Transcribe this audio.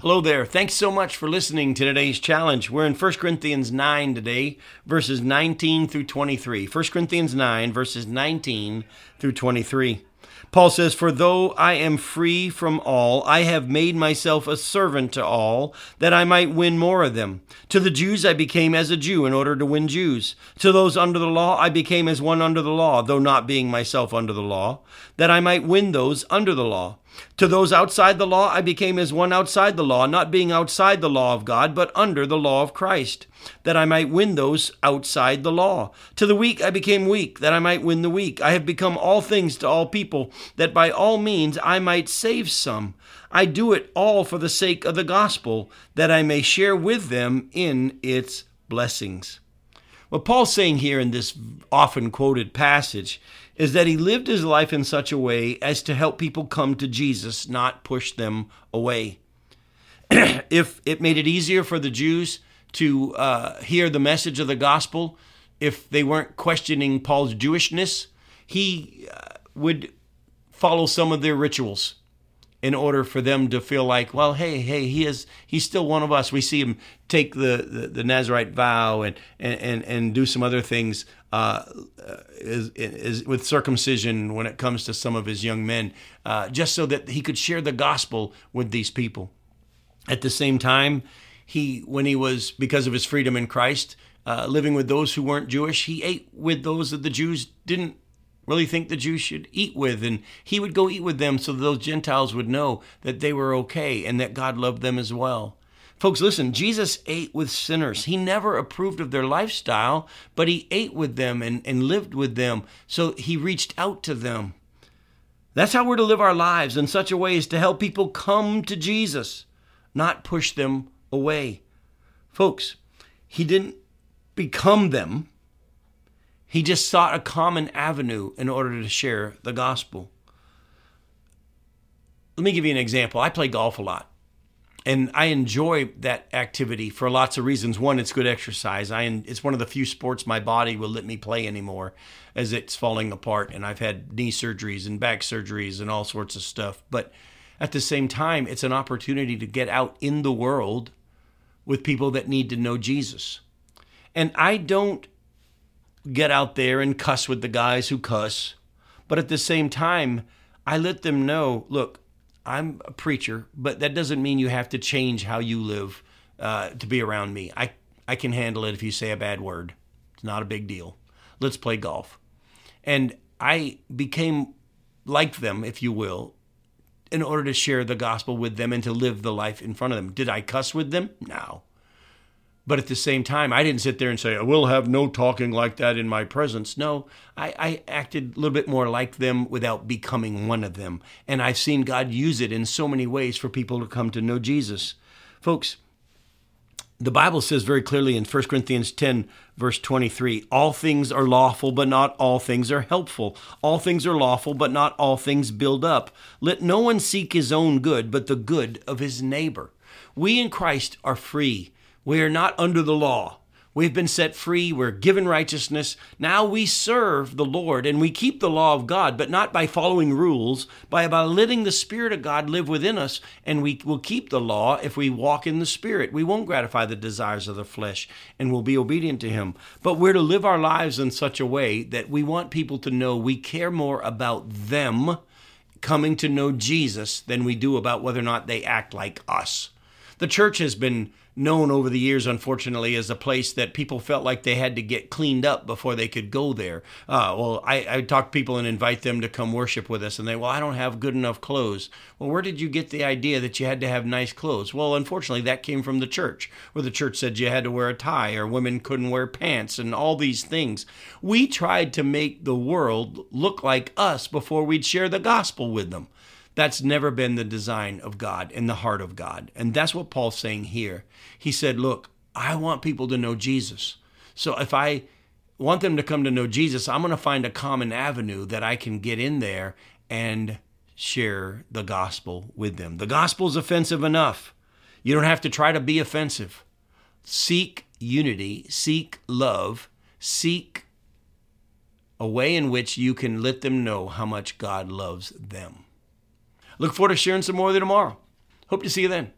Hello there. Thanks so much for listening to today's challenge. We're in 1 Corinthians 9 today, verses 19 through 23. 1 Corinthians 9, verses 19 through 23. Paul says, For though I am free from all, I have made myself a servant to all, that I might win more of them. To the Jews I became as a Jew in order to win Jews. To those under the law I became as one under the law, though not being myself under the law, that I might win those under the law. To those outside the law, I became as one outside the law, not being outside the law of God, but under the law of Christ, that I might win those outside the law. To the weak, I became weak, that I might win the weak. I have become all things to all people, that by all means I might save some. I do it all for the sake of the gospel, that I may share with them in its blessings. What Paul's saying here in this often quoted passage is that he lived his life in such a way as to help people come to Jesus, not push them away. if it made it easier for the Jews to uh, hear the message of the gospel, if they weren't questioning Paul's Jewishness, he uh, would follow some of their rituals in order for them to feel like, well, hey, hey, he is he's still one of us. We see him take the the, the Nazarite vow and, and and and do some other things uh, is, is with circumcision when it comes to some of his young men, uh, just so that he could share the gospel with these people. At the same time, he when he was because of his freedom in Christ. Uh, living with those who weren't Jewish, he ate with those that the Jews didn't really think the Jews should eat with. And he would go eat with them so those Gentiles would know that they were okay and that God loved them as well. Folks, listen, Jesus ate with sinners. He never approved of their lifestyle, but he ate with them and, and lived with them. So he reached out to them. That's how we're to live our lives in such a way as to help people come to Jesus, not push them away. Folks, he didn't become them, he just sought a common avenue in order to share the gospel. Let me give you an example. I play golf a lot. And I enjoy that activity for lots of reasons. One, it's good exercise. I it's one of the few sports my body will let me play anymore as it's falling apart and I've had knee surgeries and back surgeries and all sorts of stuff. But at the same time, it's an opportunity to get out in the world with people that need to know Jesus. And I don't get out there and cuss with the guys who cuss. But at the same time, I let them know look, I'm a preacher, but that doesn't mean you have to change how you live uh, to be around me. I, I can handle it if you say a bad word. It's not a big deal. Let's play golf. And I became like them, if you will, in order to share the gospel with them and to live the life in front of them. Did I cuss with them? No. But at the same time, I didn't sit there and say, I will have no talking like that in my presence. No, I, I, acted a little bit more like them without becoming one of them. And I've seen God use it in so many ways for people to come to know Jesus. Folks, the Bible says very clearly in 1 Corinthians 10, verse 23 all things are lawful, but not all things are helpful. All things are lawful, but not all things build up. Let no one seek his own good, but the good of his neighbor. We in Christ are free we are not under the law. We've been set free. We're given righteousness. Now we serve the Lord and we keep the law of God, but not by following rules, by, by letting the Spirit of God live within us. And we will keep the law if we walk in the Spirit. We won't gratify the desires of the flesh and we'll be obedient to Him. But we're to live our lives in such a way that we want people to know we care more about them coming to know Jesus than we do about whether or not they act like us. The church has been known over the years, unfortunately, as a place that people felt like they had to get cleaned up before they could go there. Uh, well, I, I talk to people and invite them to come worship with us, and they, well, I don't have good enough clothes. Well, where did you get the idea that you had to have nice clothes? Well, unfortunately, that came from the church, where the church said you had to wear a tie or women couldn't wear pants and all these things. We tried to make the world look like us before we'd share the gospel with them. That's never been the design of God and the heart of God. And that's what Paul's saying here. He said, Look, I want people to know Jesus. So if I want them to come to know Jesus, I'm going to find a common avenue that I can get in there and share the gospel with them. The gospel's offensive enough. You don't have to try to be offensive. Seek unity, seek love, seek a way in which you can let them know how much God loves them. Look forward to sharing some more with you tomorrow. Hope to see you then.